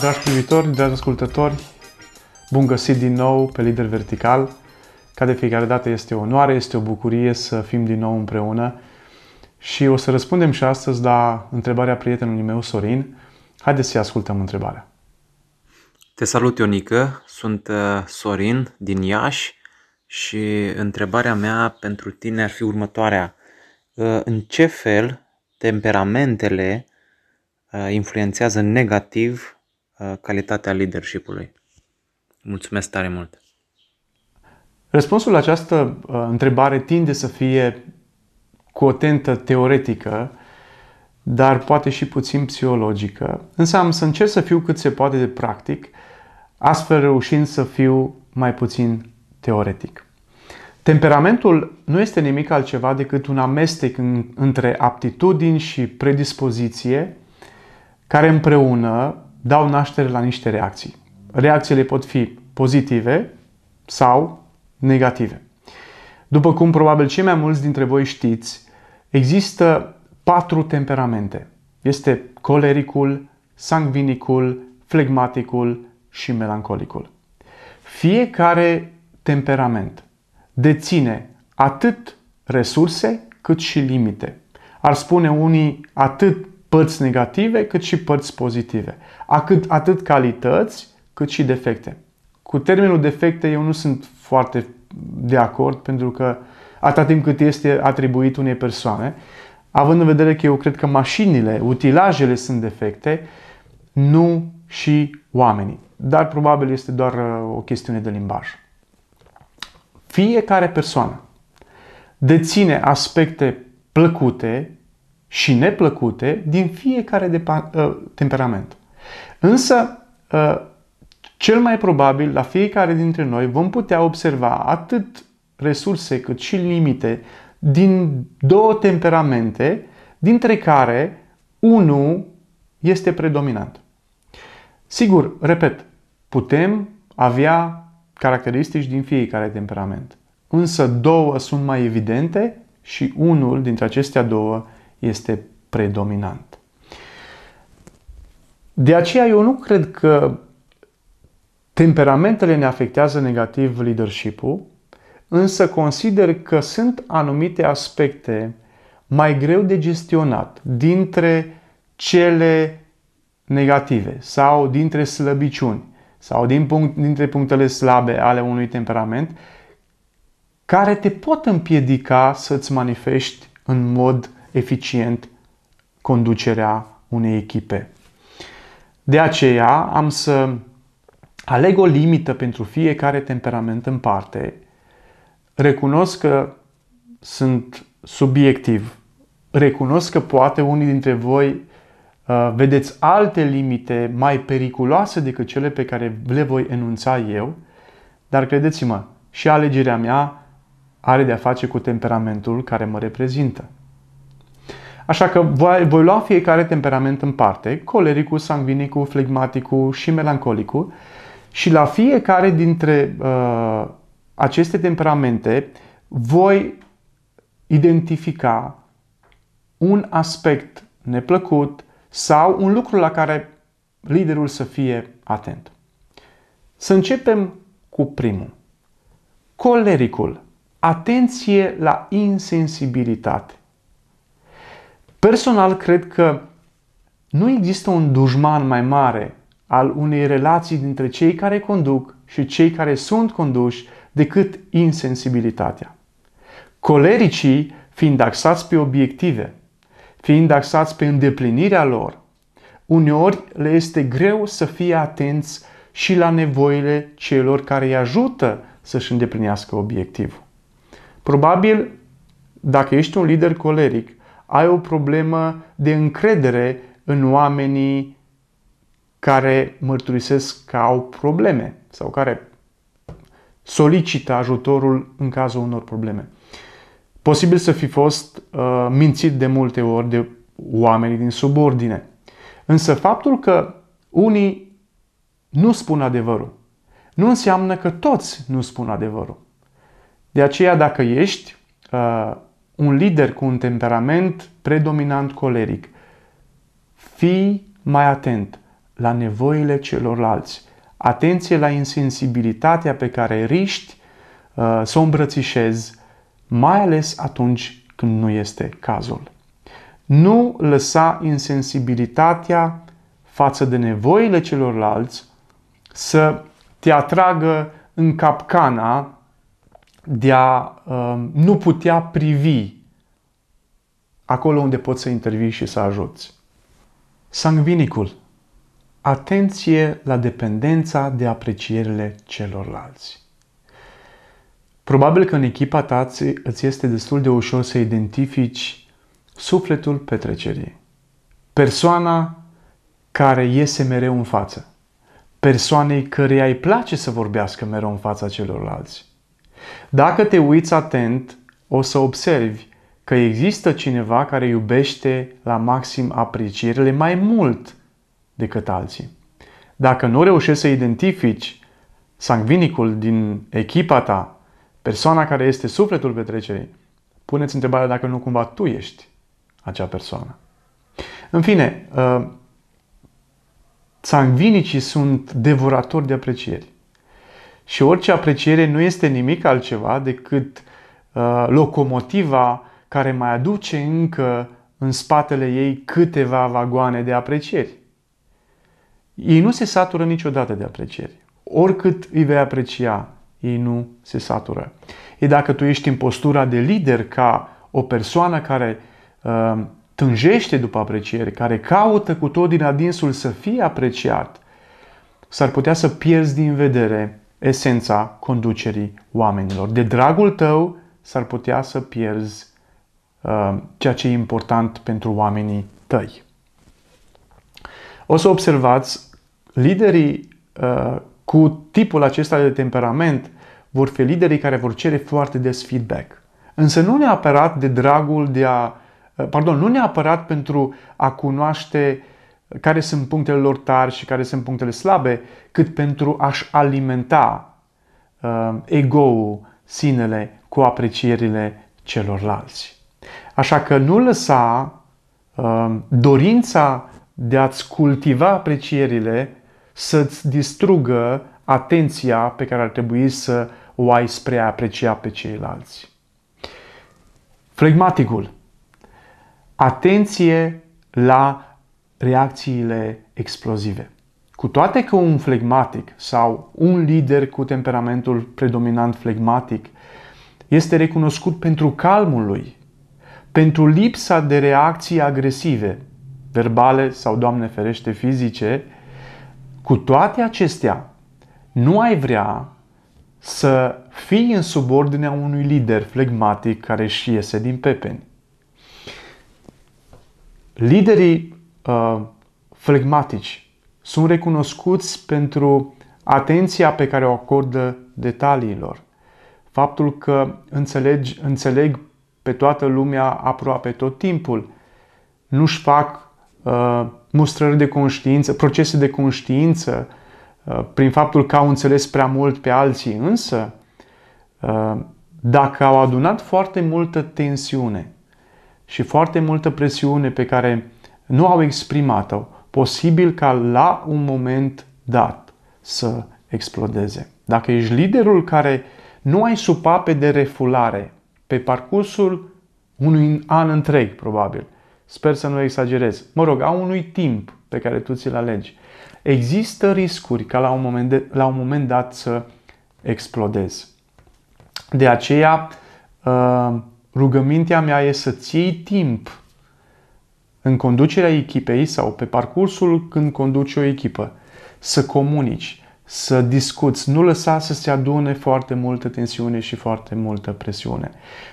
Dragi privitori, dragi ascultători, bun găsit din nou pe Lider Vertical. Ca de fiecare dată este o onoare, este o bucurie să fim din nou împreună și o să răspundem și astăzi la întrebarea prietenului meu, Sorin. Haideți să ascultăm întrebarea. Te salut, Ionică, sunt uh, Sorin din Iași și întrebarea mea pentru tine ar fi următoarea. Uh, în ce fel temperamentele uh, influențează negativ calitatea leadership-ului? Mulțumesc tare mult! Răspunsul la această întrebare tinde să fie cu o tentă teoretică, dar poate și puțin psihologică. Însă am să încerc să fiu cât se poate de practic, astfel reușind să fiu mai puțin teoretic. Temperamentul nu este nimic altceva decât un amestec în, între aptitudini și predispoziție care împreună dau naștere la niște reacții. Reacțiile pot fi pozitive sau negative. După cum probabil cei mai mulți dintre voi știți, există patru temperamente. Este colericul, sangvinicul, flegmaticul și melancolicul. Fiecare temperament deține atât resurse cât și limite. Ar spune unii atât părți negative cât și părți pozitive. Atât, atât calități cât și defecte. Cu termenul defecte eu nu sunt foarte de acord pentru că atât timp cât este atribuit unei persoane, având în vedere că eu cred că mașinile, utilajele sunt defecte, nu și oamenii. Dar probabil este doar uh, o chestiune de limbaj. Fiecare persoană deține aspecte plăcute și neplăcute din fiecare de, uh, temperament. Însă, uh, cel mai probabil, la fiecare dintre noi vom putea observa atât resurse cât și limite din două temperamente, dintre care unul este predominant. Sigur, repet, putem avea caracteristici din fiecare temperament. Însă două sunt mai evidente și unul dintre acestea două este predominant. De aceea eu nu cred că temperamentele ne afectează negativ leadership-ul, însă consider că sunt anumite aspecte mai greu de gestionat dintre cele negative sau dintre slăbiciuni sau din punct, dintre punctele slabe ale unui temperament care te pot împiedica să-ți manifesti în mod eficient conducerea unei echipe. De aceea am să aleg o limită pentru fiecare temperament în parte, recunosc că sunt subiectiv, recunosc că poate unii dintre voi Uh, vedeți alte limite mai periculoase decât cele pe care le voi enunța eu, dar credeți-mă, și alegerea mea are de-a face cu temperamentul care mă reprezintă. Așa că voi, voi lua fiecare temperament în parte, colericul, sangvinicul, flegmaticul și melancolicul, și la fiecare dintre uh, aceste temperamente voi identifica un aspect neplăcut, sau un lucru la care liderul să fie atent. Să începem cu primul. Colericul. Atenție la insensibilitate. Personal cred că nu există un dușman mai mare al unei relații dintre cei care conduc și cei care sunt conduși decât insensibilitatea. Colericii, fiind axați pe obiective, fiind axați pe îndeplinirea lor, uneori le este greu să fie atenți și la nevoile celor care îi ajută să-și îndeplinească obiectivul. Probabil, dacă ești un lider coleric, ai o problemă de încredere în oamenii care mărturisesc că au probleme sau care solicită ajutorul în cazul unor probleme. Posibil să fi fost uh, mințit de multe ori de oamenii din subordine. Însă faptul că unii nu spun adevărul nu înseamnă că toți nu spun adevărul. De aceea, dacă ești uh, un lider cu un temperament predominant coleric, fii mai atent la nevoile celorlalți. Atenție la insensibilitatea pe care riști uh, să o îmbrățișezi, mai ales atunci când nu este cazul. Nu lăsa insensibilitatea față de nevoile celorlalți să te atragă în capcana de a uh, nu putea privi acolo unde poți să intervii și să ajuți. Sangvinicul. Atenție la dependența de aprecierile celorlalți. Probabil că în echipa ta îți este destul de ușor să identifici sufletul petrecerii. Persoana care iese mereu în față. Persoanei căreia îi place să vorbească mereu în fața celorlalți. Dacă te uiți atent, o să observi că există cineva care iubește la maxim aprecierile mai mult decât alții. Dacă nu reușești să identifici sangvinicul din echipa ta, persoana care este sufletul petrecerii, puneți întrebarea dacă nu cumva tu ești acea persoană. În fine, uh, sangvinicii sunt devoratori de aprecieri. Și orice apreciere nu este nimic altceva decât uh, locomotiva care mai aduce încă în spatele ei câteva vagoane de aprecieri. Ei nu se satură niciodată de aprecieri. Oricât îi vei aprecia, ei nu se satură. E dacă tu ești în postura de lider ca o persoană care uh, tânjește după apreciere, care caută cu tot din adinsul să fie apreciat, s-ar putea să pierzi din vedere esența conducerii oamenilor. De dragul tău s-ar putea să pierzi uh, ceea ce e important pentru oamenii tăi. O să observați, liderii uh, cu tipul acesta de temperament vor fi liderii care vor cere foarte des feedback. Însă nu neapărat de dragul de a, uh, pardon, nu neapărat pentru a cunoaște care sunt punctele lor tari și care sunt punctele slabe, cât pentru a-și alimenta uh, ego-ul, sinele, cu aprecierile celorlalți. Așa că nu lăsa uh, dorința de a-ți cultiva aprecierile să-ți distrugă atenția pe care ar trebui să o ai spre a aprecia pe ceilalți. Flegmaticul. Atenție la reacțiile explozive. Cu toate că un flegmatic sau un lider cu temperamentul predominant flegmatic este recunoscut pentru calmul lui, pentru lipsa de reacții agresive, verbale sau, Doamne ferește, fizice, cu toate acestea, nu ai vrea să fii în subordinea unui lider flegmatic care își iese din pepeni. Liderii uh, flegmatici sunt recunoscuți pentru atenția pe care o acordă detaliilor. Faptul că înțelegi, înțeleg pe toată lumea aproape tot timpul. Nu-și fac uh, mustrări de conștiință, procese de conștiință uh, prin faptul că au înțeles prea mult pe alții. Însă, uh, dacă au adunat foarte multă tensiune și foarte multă presiune pe care nu au exprimat-o, posibil ca la un moment dat să explodeze. Dacă ești liderul care nu ai supape de refulare pe parcursul unui an întreg, probabil. Sper să nu exagerez. Mă rog, a unui timp pe care tu ți-l alegi. Există riscuri ca la un moment, de, la un moment dat să explodezi. De aceea, uh, rugămintea mea e să-ți iei timp în conducerea echipei sau pe parcursul când conduci o echipă, să comunici, să discuți, nu lăsa să se adune foarte multă tensiune și foarte multă presiune.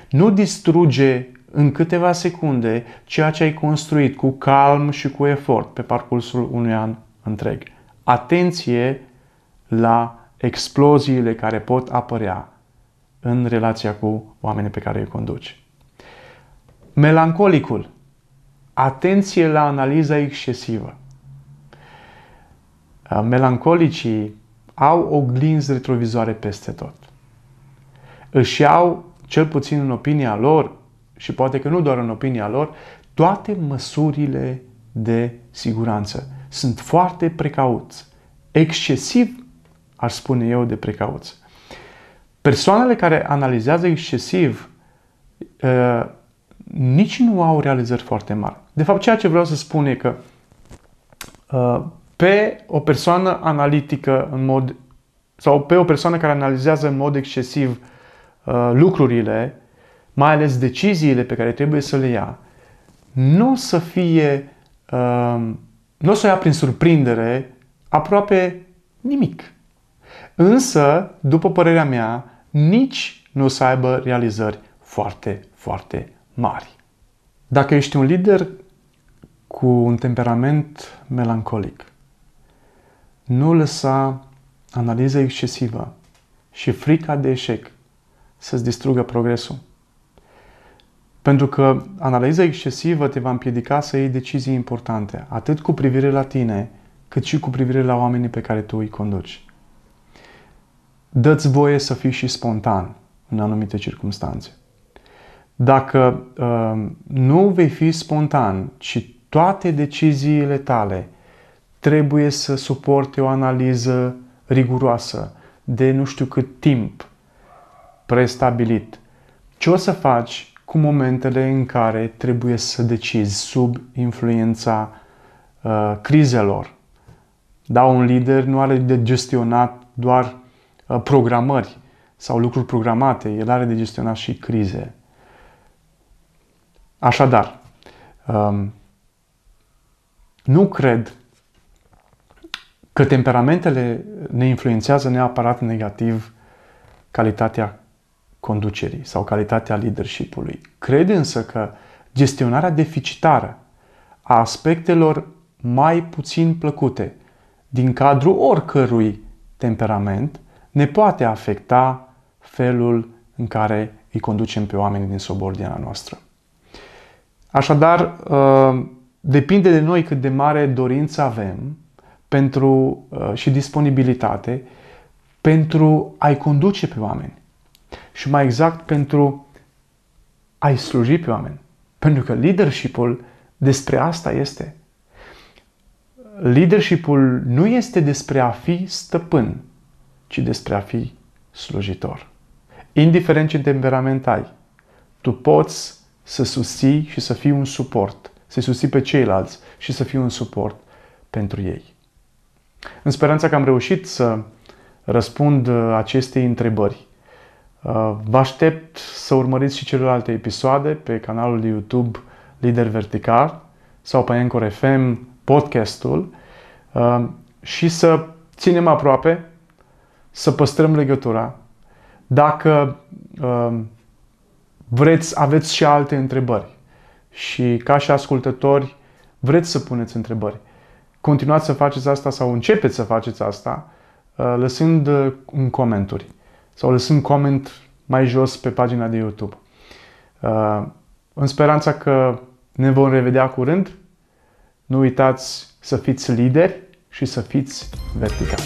Nu distruge în câteva secunde ceea ce ai construit cu calm și cu efort pe parcursul unui an întreg. Atenție la exploziile care pot apărea în relația cu oamenii pe care îi conduci. Melancolicul. Atenție la analiza excesivă. Melancolicii au oglinzi retrovizoare peste tot. Își iau, cel puțin în opinia lor, și poate că nu doar în opinia lor, toate măsurile de siguranță. sunt foarte precauți. Excesiv, aș spune eu, de precauți. Persoanele care analizează excesiv uh, nici nu au realizări foarte mari. De fapt, ceea ce vreau să spun e că uh, pe o persoană analitică în mod sau pe o persoană care analizează în mod excesiv uh, lucrurile, mai ales deciziile pe care trebuie să le ia, nu o să fie, uh, nu o să o ia prin surprindere aproape nimic. Însă, după părerea mea, nici nu o să aibă realizări foarte, foarte mari. Dacă ești un lider cu un temperament melancolic, nu lăsa analiza excesivă și frica de eșec să-ți distrugă progresul. Pentru că analiza excesivă te va împiedica să iei decizii importante, atât cu privire la tine, cât și cu privire la oamenii pe care tu îi conduci. Dă-ți voie să fii și spontan în anumite circunstanțe. Dacă uh, nu vei fi spontan, ci toate deciziile tale trebuie să suporte o analiză riguroasă de nu știu cât timp prestabilit, ce o să faci cu momentele în care trebuie să decizi sub influența uh, crizelor. Da, un lider nu are de gestionat doar uh, programări sau lucruri programate, el are de gestionat și crize. Așadar, um, nu cred că temperamentele ne influențează neapărat negativ calitatea conducerii sau calitatea leadership-ului. Cred însă că gestionarea deficitară a aspectelor mai puțin plăcute din cadrul oricărui temperament ne poate afecta felul în care îi conducem pe oamenii din subordinea noastră. Așadar, uh, depinde de noi cât de mare dorință avem pentru, uh, și disponibilitate pentru a-i conduce pe oameni și mai exact pentru a-i sluji pe oameni. Pentru că leadership-ul despre asta este. Leadership-ul nu este despre a fi stăpân, ci despre a fi slujitor. Indiferent ce temperament ai, tu poți să susții și să fii un suport, să susții pe ceilalți și să fii un suport pentru ei. În speranța că am reușit să răspund uh, acestei întrebări, uh, vă aștept să urmăriți și celelalte episoade pe canalul de YouTube Lider Vertical sau pe Anchor FM podcastul uh, și să ținem aproape, să păstrăm legătura. Dacă vreți, aveți și alte întrebări și ca și ascultători vreți să puneți întrebări, continuați să faceți asta sau începeți să faceți asta uh, lăsând uh, un comentarii sau lăsând coment mai jos pe pagina de YouTube. Uh, în speranța că ne vom revedea curând, nu uitați să fiți lideri și să fiți verticali.